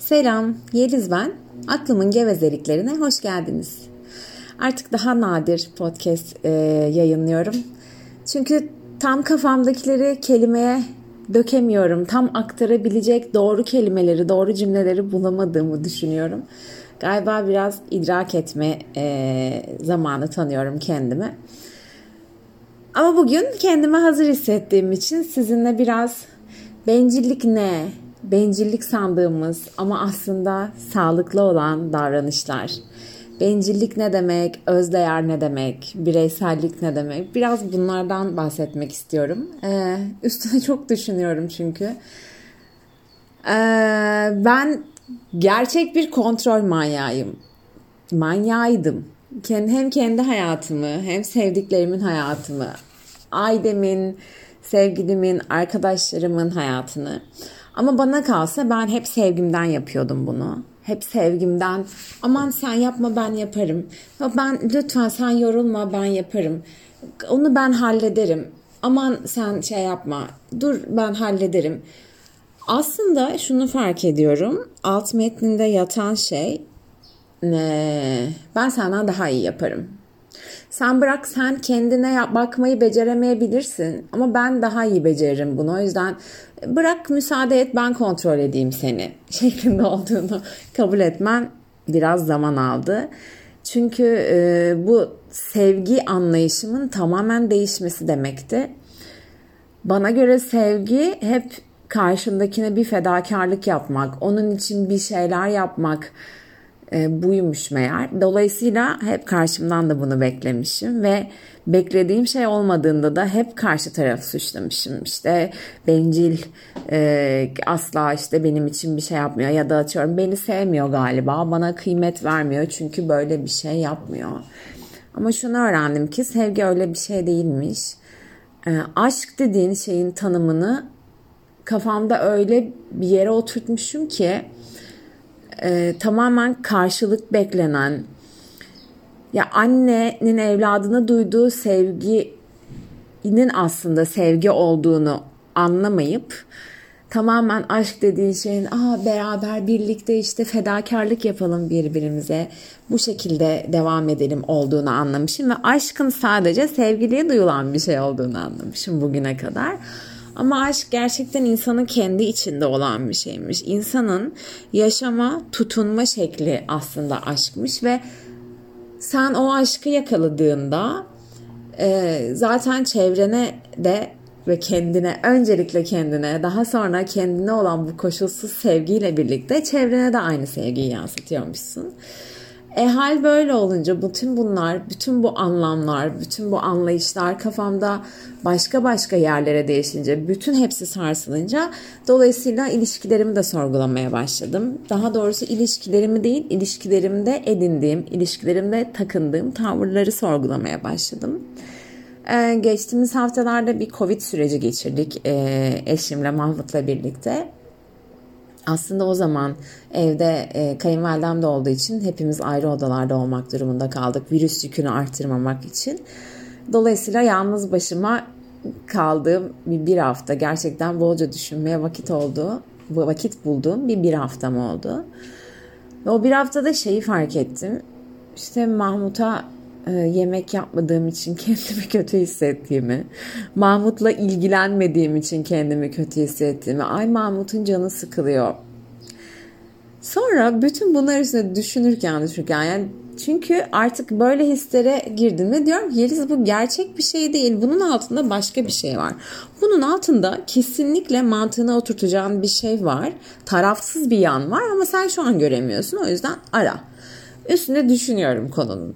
Selam, Yeliz ben. Aklımın gevezeliklerine hoş geldiniz. Artık daha nadir podcast e, yayınlıyorum. Çünkü tam kafamdakileri kelimeye dökemiyorum. Tam aktarabilecek doğru kelimeleri, doğru cümleleri bulamadığımı düşünüyorum. Galiba biraz idrak etme e, zamanı tanıyorum kendime. Ama bugün kendime hazır hissettiğim için sizinle biraz bencillik ne, bencillik sandığımız ama aslında sağlıklı olan davranışlar. Bencillik ne demek, özdeğer ne demek, bireysellik ne demek? Biraz bunlardan bahsetmek istiyorum. Ee, üstüne çok düşünüyorum çünkü. Ee, ben gerçek bir kontrol manyağıyım. Manyağıydım. Hem kendi hayatımı hem sevdiklerimin hayatımı, ailemin, sevgilimin, arkadaşlarımın hayatını. Ama bana kalsa ben hep sevgimden yapıyordum bunu. Hep sevgimden aman sen yapma ben yaparım. Ben lütfen sen yorulma ben yaparım. Onu ben hallederim. Aman sen şey yapma. Dur ben hallederim. Aslında şunu fark ediyorum. Alt metninde yatan şey ben senden daha iyi yaparım. Sen bırak sen kendine bakmayı beceremeyebilirsin ama ben daha iyi beceririm bunu. O yüzden bırak müsaade et ben kontrol edeyim seni şeklinde olduğunu kabul etmen biraz zaman aldı. Çünkü e, bu sevgi anlayışımın tamamen değişmesi demekti. Bana göre sevgi hep karşındakine bir fedakarlık yapmak, onun için bir şeyler yapmak, e, buymuş meğer. Dolayısıyla hep karşımdan da bunu beklemişim ve beklediğim şey olmadığında da hep karşı tarafı suçlamışım. İşte bencil e, asla işte benim için bir şey yapmıyor ya da atıyorum beni sevmiyor galiba bana kıymet vermiyor çünkü böyle bir şey yapmıyor. Ama şunu öğrendim ki sevgi öyle bir şey değilmiş. E, aşk dediğin şeyin tanımını kafamda öyle bir yere oturtmuşum ki e, tamamen karşılık beklenen ya annenin evladına duyduğu sevginin aslında sevgi olduğunu anlamayıp tamamen aşk dediğin şeyin Aa, beraber birlikte işte fedakarlık yapalım birbirimize bu şekilde devam edelim olduğunu anlamışım ve aşkın sadece sevgiliye duyulan bir şey olduğunu anlamışım bugüne kadar. Ama aşk gerçekten insanın kendi içinde olan bir şeymiş. İnsanın yaşama, tutunma şekli aslında aşkmış ve sen o aşkı yakaladığında e, zaten çevrene de ve kendine öncelikle kendine daha sonra kendine olan bu koşulsuz sevgiyle birlikte çevrene de aynı sevgiyi yansıtıyormuşsun. E hal böyle olunca bütün bunlar, bütün bu anlamlar, bütün bu anlayışlar kafamda başka başka yerlere değişince, bütün hepsi sarsılınca dolayısıyla ilişkilerimi de sorgulamaya başladım. Daha doğrusu ilişkilerimi değil, ilişkilerimde edindiğim, ilişkilerimde takındığım tavırları sorgulamaya başladım. Ee, geçtiğimiz haftalarda bir Covid süreci geçirdik e, eşimle Mahmut'la birlikte. Aslında o zaman evde e, kayınvalidem de olduğu için hepimiz ayrı odalarda olmak durumunda kaldık. Virüs yükünü arttırmamak için. Dolayısıyla yalnız başıma kaldığım bir, bir hafta gerçekten bolca düşünmeye vakit oldu. Vakit bulduğum bir bir haftam oldu. Ve o bir haftada şeyi fark ettim. İşte Mahmut'a e, yemek yapmadığım için kendimi kötü hissettiğimi, Mahmut'la ilgilenmediğim için kendimi kötü hissettiğimi, ay Mahmut'un canı sıkılıyor. Sonra bütün bunlar üstüne düşünürken düşünürken yani çünkü artık böyle hislere girdim ve diyorum Yeliz bu gerçek bir şey değil. Bunun altında başka bir şey var. Bunun altında kesinlikle mantığına oturtacağın bir şey var. Tarafsız bir yan var ama sen şu an göremiyorsun. O yüzden ara. Üstünde düşünüyorum konunun.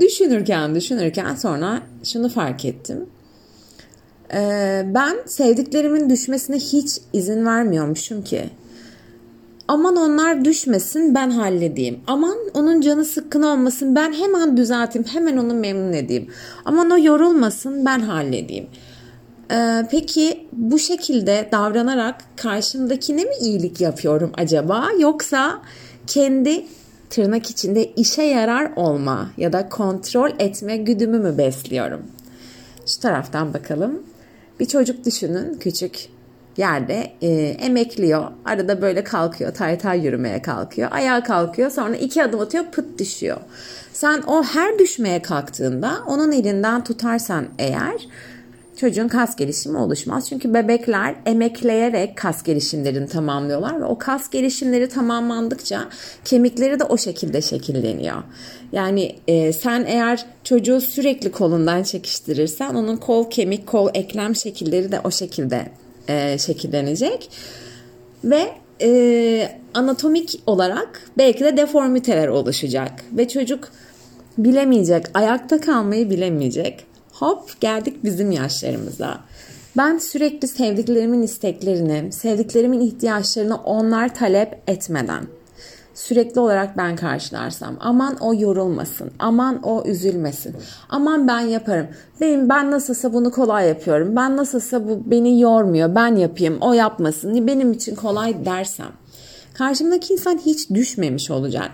Düşünürken düşünürken sonra şunu fark ettim. Ee, ben sevdiklerimin düşmesine hiç izin vermiyormuşum ki. Aman onlar düşmesin ben halledeyim. Aman onun canı sıkkın olmasın ben hemen düzelteyim. Hemen onu memnun edeyim. Aman o yorulmasın ben halledeyim. Ee, peki bu şekilde davranarak karşımdakine mi iyilik yapıyorum acaba? Yoksa kendi tırnak içinde işe yarar olma ya da kontrol etme güdümü mü besliyorum? Şu taraftan bakalım. Bir çocuk düşünün, küçük yerde e, emekliyor. Arada böyle kalkıyor, tay tay yürümeye kalkıyor. Ayağa kalkıyor, sonra iki adım atıyor, pıt düşüyor. Sen o her düşmeye kalktığında onun elinden tutarsan eğer çocuğun kas gelişimi oluşmaz. Çünkü bebekler emekleyerek kas gelişimlerini tamamlıyorlar ve o kas gelişimleri tamamlandıkça kemikleri de o şekilde şekilleniyor. Yani e, sen eğer çocuğu sürekli kolundan çekiştirirsen onun kol kemik, kol eklem şekilleri de o şekilde e, şekillenecek. Ve e, anatomik olarak belki de deformiteler oluşacak. Ve çocuk bilemeyecek, ayakta kalmayı bilemeyecek Hop geldik bizim yaşlarımıza. Ben sürekli sevdiklerimin isteklerini, sevdiklerimin ihtiyaçlarını onlar talep etmeden sürekli olarak ben karşılarsam aman o yorulmasın aman o üzülmesin aman ben yaparım benim ben nasılsa bunu kolay yapıyorum ben nasılsa bu beni yormuyor ben yapayım o yapmasın benim için kolay dersem karşımdaki insan hiç düşmemiş olacak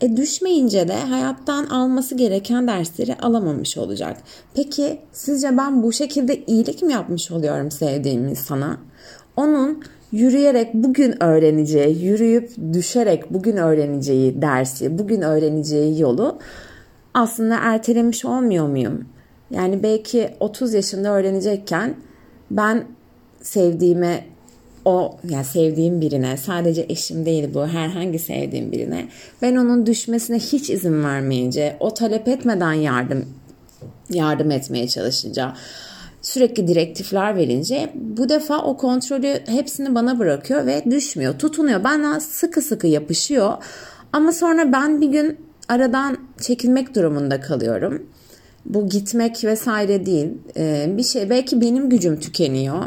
e düşmeyince de hayattan alması gereken dersleri alamamış olacak. Peki sizce ben bu şekilde iyilik mi yapmış oluyorum sevdiğim insana? Onun yürüyerek bugün öğreneceği, yürüyüp düşerek bugün öğreneceği dersi, bugün öğreneceği yolu aslında ertelemiş olmuyor muyum? Yani belki 30 yaşında öğrenecekken ben sevdiğime o yani sevdiğim birine sadece eşim değil bu herhangi sevdiğim birine ben onun düşmesine hiç izin vermeyince o talep etmeden yardım yardım etmeye çalışınca sürekli direktifler verince bu defa o kontrolü hepsini bana bırakıyor ve düşmüyor tutunuyor. Bana sıkı sıkı yapışıyor. Ama sonra ben bir gün aradan çekilmek durumunda kalıyorum. Bu gitmek vesaire değil. Ee, bir şey belki benim gücüm tükeniyor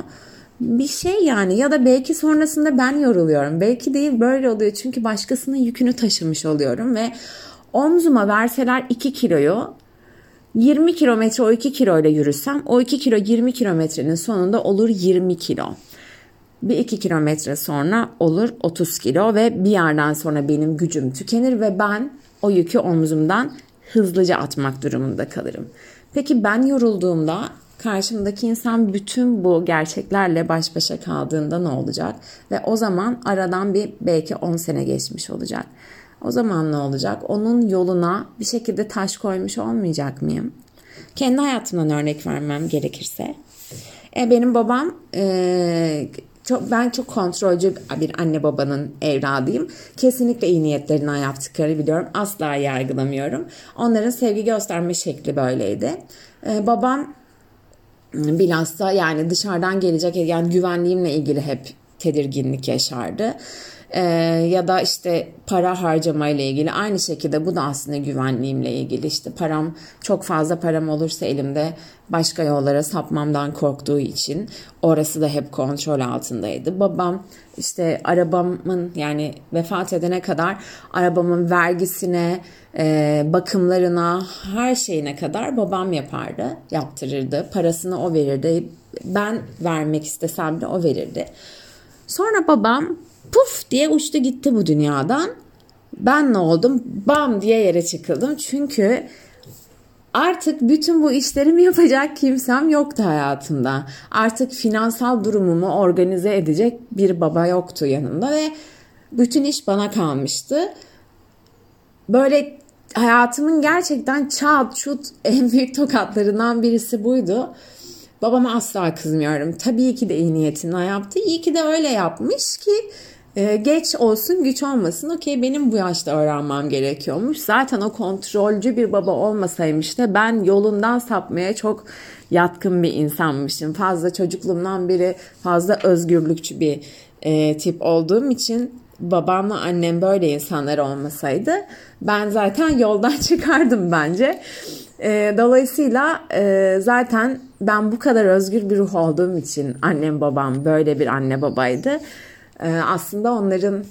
bir şey yani ya da belki sonrasında ben yoruluyorum. Belki değil böyle oluyor çünkü başkasının yükünü taşımış oluyorum ve omzuma verseler 2 kiloyu 20 kilometre o 2 kiloyla yürüsem o 2 kilo 20 kilometrenin sonunda olur 20 kilo. Bir 2 kilometre sonra olur 30 kilo ve bir yerden sonra benim gücüm tükenir ve ben o yükü omzumdan hızlıca atmak durumunda kalırım. Peki ben yorulduğumda karşımdaki insan bütün bu gerçeklerle baş başa kaldığında ne olacak? Ve o zaman aradan bir belki 10 sene geçmiş olacak. O zaman ne olacak? Onun yoluna bir şekilde taş koymuş olmayacak mıyım? Kendi hayatımdan örnek vermem gerekirse. E, benim babam e, çok, ben çok kontrolcü bir anne babanın evladıyım. Kesinlikle iyi niyetlerinden yaptıkları biliyorum. Asla yargılamıyorum. Onların sevgi gösterme şekli böyleydi. Ee, babam bilhassa yani dışarıdan gelecek yani güvenliğimle ilgili hep tedirginlik yaşardı. Ee, ya da işte para harcama ile ilgili aynı şekilde bu da aslında güvenliğimle ilgili işte param çok fazla param olursa elimde başka yollara sapmamdan korktuğu için orası da hep kontrol altındaydı. Babam işte arabamın yani vefat edene kadar arabamın vergisine, e, bakımlarına, her şeyine kadar babam yapardı, yaptırırdı. Parasını o verirdi. Ben vermek istesem de o verirdi. Sonra babam puf diye uçtu gitti bu dünyadan. Ben ne oldum? Bam diye yere çıkıldım. Çünkü artık bütün bu işlerimi yapacak kimsem yoktu hayatımda. Artık finansal durumumu organize edecek bir baba yoktu yanımda ve bütün iş bana kalmıştı. Böyle hayatımın gerçekten çat çut en büyük tokatlarından birisi buydu. Babama asla kızmıyorum. Tabii ki de iyi niyetinden yaptı. İyi ki de öyle yapmış ki ee, geç olsun güç olmasın okey benim bu yaşta öğrenmem gerekiyormuş. Zaten o kontrolcü bir baba olmasaymış da ben yolundan sapmaya çok yatkın bir insanmışım. Fazla çocukluğumdan beri fazla özgürlükçü bir e, tip olduğum için babamla annem böyle insanlar olmasaydı ben zaten yoldan çıkardım bence. E, dolayısıyla e, zaten ben bu kadar özgür bir ruh olduğum için annem babam böyle bir anne babaydı. Ee, aslında onların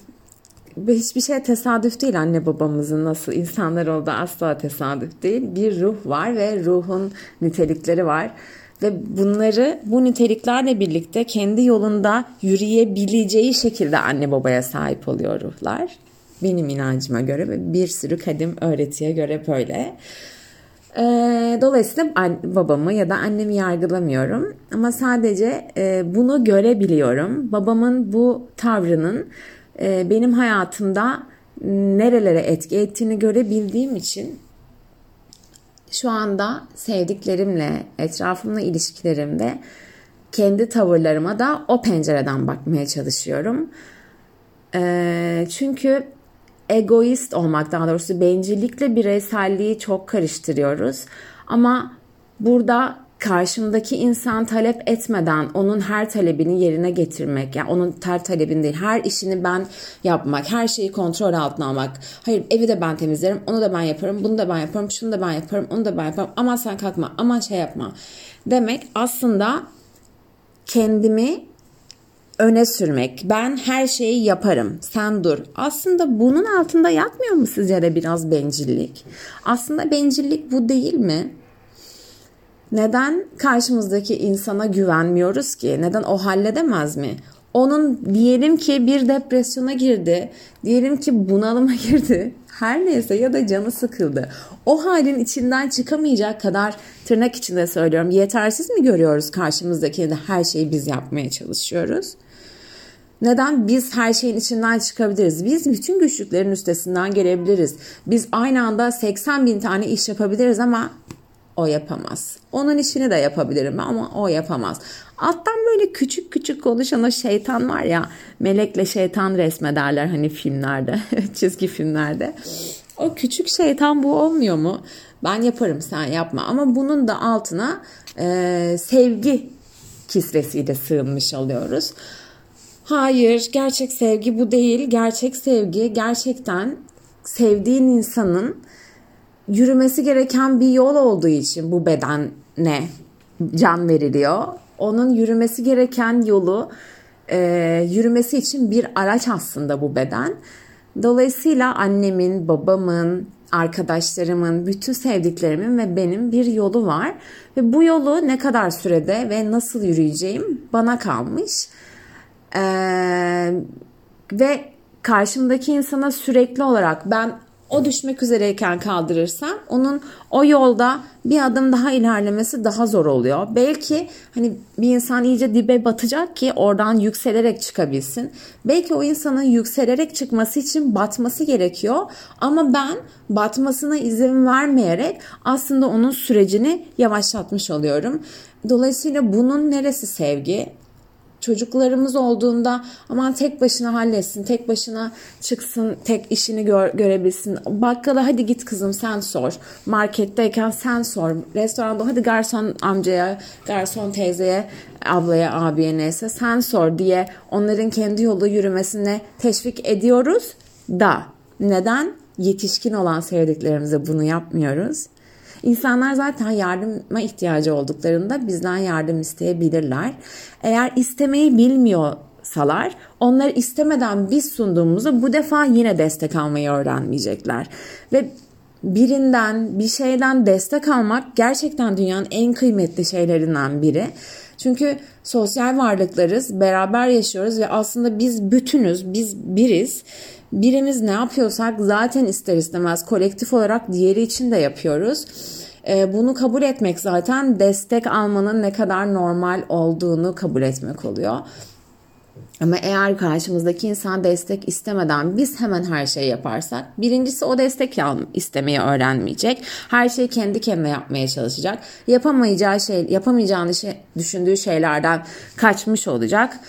hiçbir şey tesadüf değil anne babamızın nasıl insanlar oldu asla tesadüf değil. Bir ruh var ve ruhun nitelikleri var. Ve bunları bu niteliklerle birlikte kendi yolunda yürüyebileceği şekilde anne babaya sahip oluyor ruhlar. Benim inancıma göre ve bir sürü kadim öğretiye göre böyle. E, dolayısıyla babamı ya da annemi yargılamıyorum ama sadece e, bunu görebiliyorum. Babamın bu tavrının e, benim hayatımda nerelere etki ettiğini görebildiğim için şu anda sevdiklerimle, etrafımla ilişkilerimde kendi tavırlarıma da o pencereden bakmaya çalışıyorum. E, çünkü egoist olmak daha doğrusu bencillikle bireyselliği çok karıştırıyoruz. Ama burada karşımdaki insan talep etmeden onun her talebini yerine getirmek yani onun her talebini değil her işini ben yapmak her şeyi kontrol altına almak hayır evi de ben temizlerim onu da ben yaparım bunu da ben yaparım şunu da ben yaparım onu da ben yaparım aman sen kalkma aman şey yapma demek aslında kendimi öne sürmek. Ben her şeyi yaparım. Sen dur. Aslında bunun altında yatmıyor mu sizce de biraz bencillik? Aslında bencillik bu değil mi? Neden karşımızdaki insana güvenmiyoruz ki? Neden o halledemez mi? Onun diyelim ki bir depresyona girdi. Diyelim ki bunalıma girdi. Her neyse ya da canı sıkıldı. O halin içinden çıkamayacak kadar tırnak içinde söylüyorum. Yetersiz mi görüyoruz karşımızdaki de her şeyi biz yapmaya çalışıyoruz? Neden biz her şeyin içinden çıkabiliriz? Biz bütün güçlüklerin üstesinden gelebiliriz. Biz aynı anda 80 bin tane iş yapabiliriz ama o yapamaz. Onun işini de yapabilirim ama o yapamaz. Alttan böyle küçük küçük konuşan o şeytan var ya melekle şeytan resmederler hani filmlerde çizgi filmlerde. O küçük şeytan bu olmuyor mu? Ben yaparım sen yapma ama bunun da altına e, sevgi kisvesiyle sığınmış oluyoruz. Hayır, gerçek sevgi bu değil. Gerçek sevgi gerçekten sevdiğin insanın yürümesi gereken bir yol olduğu için bu bedene can veriliyor. Onun yürümesi gereken yolu e, yürümesi için bir araç aslında bu beden. Dolayısıyla annemin, babamın, arkadaşlarımın, bütün sevdiklerimin ve benim bir yolu var. Ve bu yolu ne kadar sürede ve nasıl yürüyeceğim bana kalmış. Ee, ve karşımdaki insana sürekli olarak ben o düşmek üzereyken kaldırırsam onun o yolda bir adım daha ilerlemesi daha zor oluyor. Belki hani bir insan iyice dibe batacak ki oradan yükselerek çıkabilsin. Belki o insanın yükselerek çıkması için batması gerekiyor. Ama ben batmasına izin vermeyerek aslında onun sürecini yavaşlatmış oluyorum. Dolayısıyla bunun neresi sevgi? Çocuklarımız olduğunda aman tek başına halletsin, tek başına çıksın, tek işini gör, görebilsin. Bakkala hadi git kızım sen sor. Marketteyken sen sor. Restoranda hadi garson amcaya, garson teyzeye, ablaya, abiye neyse sen sor diye onların kendi yolda yürümesine teşvik ediyoruz da neden yetişkin olan sevdiklerimize bunu yapmıyoruz? İnsanlar zaten yardıma ihtiyacı olduklarında bizden yardım isteyebilirler. Eğer istemeyi bilmiyorsalar onları istemeden biz sunduğumuzda bu defa yine destek almayı öğrenmeyecekler. Ve birinden bir şeyden destek almak gerçekten dünyanın en kıymetli şeylerinden biri. Çünkü sosyal varlıklarız, beraber yaşıyoruz ve aslında biz bütünüz, biz biriz. Birimiz ne yapıyorsak zaten ister istemez kolektif olarak diğeri için de yapıyoruz. Ee, bunu kabul etmek zaten destek almanın ne kadar normal olduğunu kabul etmek oluyor. Ama eğer karşımızdaki insan destek istemeden biz hemen her şeyi yaparsak birincisi o destek istemeyi öğrenmeyecek. Her şeyi kendi kendine yapmaya çalışacak. Yapamayacağı şey, yapamayacağını şey, düşündüğü şeylerden kaçmış olacak.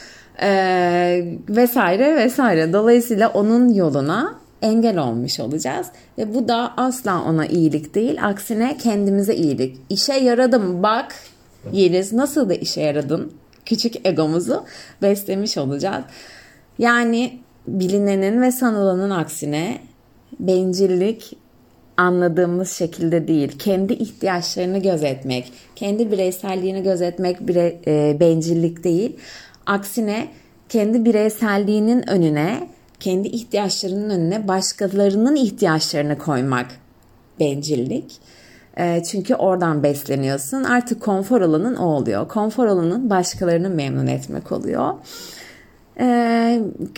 Ee, vesaire vesaire. Dolayısıyla onun yoluna engel olmuş olacağız. Ve bu da asla ona iyilik değil. Aksine kendimize iyilik. İşe yaradım bak Yeliz nasıl da işe yaradın? Küçük egomuzu beslemiş olacağız. Yani bilinenin ve sanılanın aksine bencillik anladığımız şekilde değil. Kendi ihtiyaçlarını gözetmek, kendi bireyselliğini gözetmek bire, e, bencillik değil. Aksine kendi bireyselliğinin önüne kendi ihtiyaçlarının önüne başkalarının ihtiyaçlarını koymak bencillik. E, çünkü oradan besleniyorsun. Artık konfor alanın o oluyor. Konfor alanın başkalarını memnun etmek oluyor. E,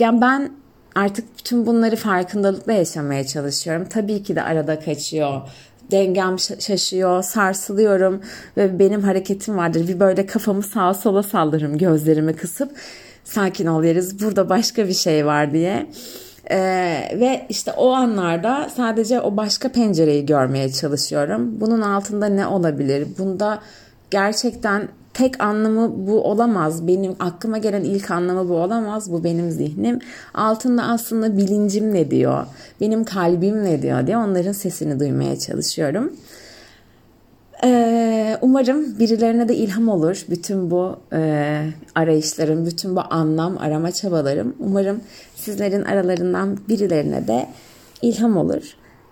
yani ben artık tüm bunları farkındalıkla yaşamaya çalışıyorum. Tabii ki de arada kaçıyor. dengem şaşıyor, sarsılıyorum ve benim hareketim vardır. Bir böyle kafamı sağa sola saldırırım gözlerimi kısıp sakin ol yeriz burada başka bir şey var diye. Ee, ve işte o anlarda sadece o başka pencereyi görmeye çalışıyorum. Bunun altında ne olabilir? Bunda gerçekten tek anlamı bu olamaz. Benim aklıma gelen ilk anlamı bu olamaz. Bu benim zihnim. Altında aslında bilincim ne diyor? Benim kalbim ne diyor diye onların sesini duymaya çalışıyorum. Ee, umarım birilerine de ilham olur bütün bu e, arayışlarım, bütün bu anlam arama çabalarım. Umarım sizlerin aralarından birilerine de ilham olur.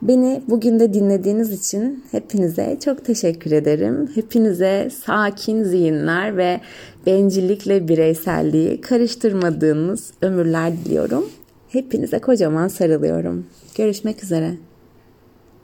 Beni bugün de dinlediğiniz için hepinize çok teşekkür ederim. Hepinize sakin zihinler ve bencillikle bireyselliği karıştırmadığınız ömürler diliyorum. Hepinize kocaman sarılıyorum. Görüşmek üzere.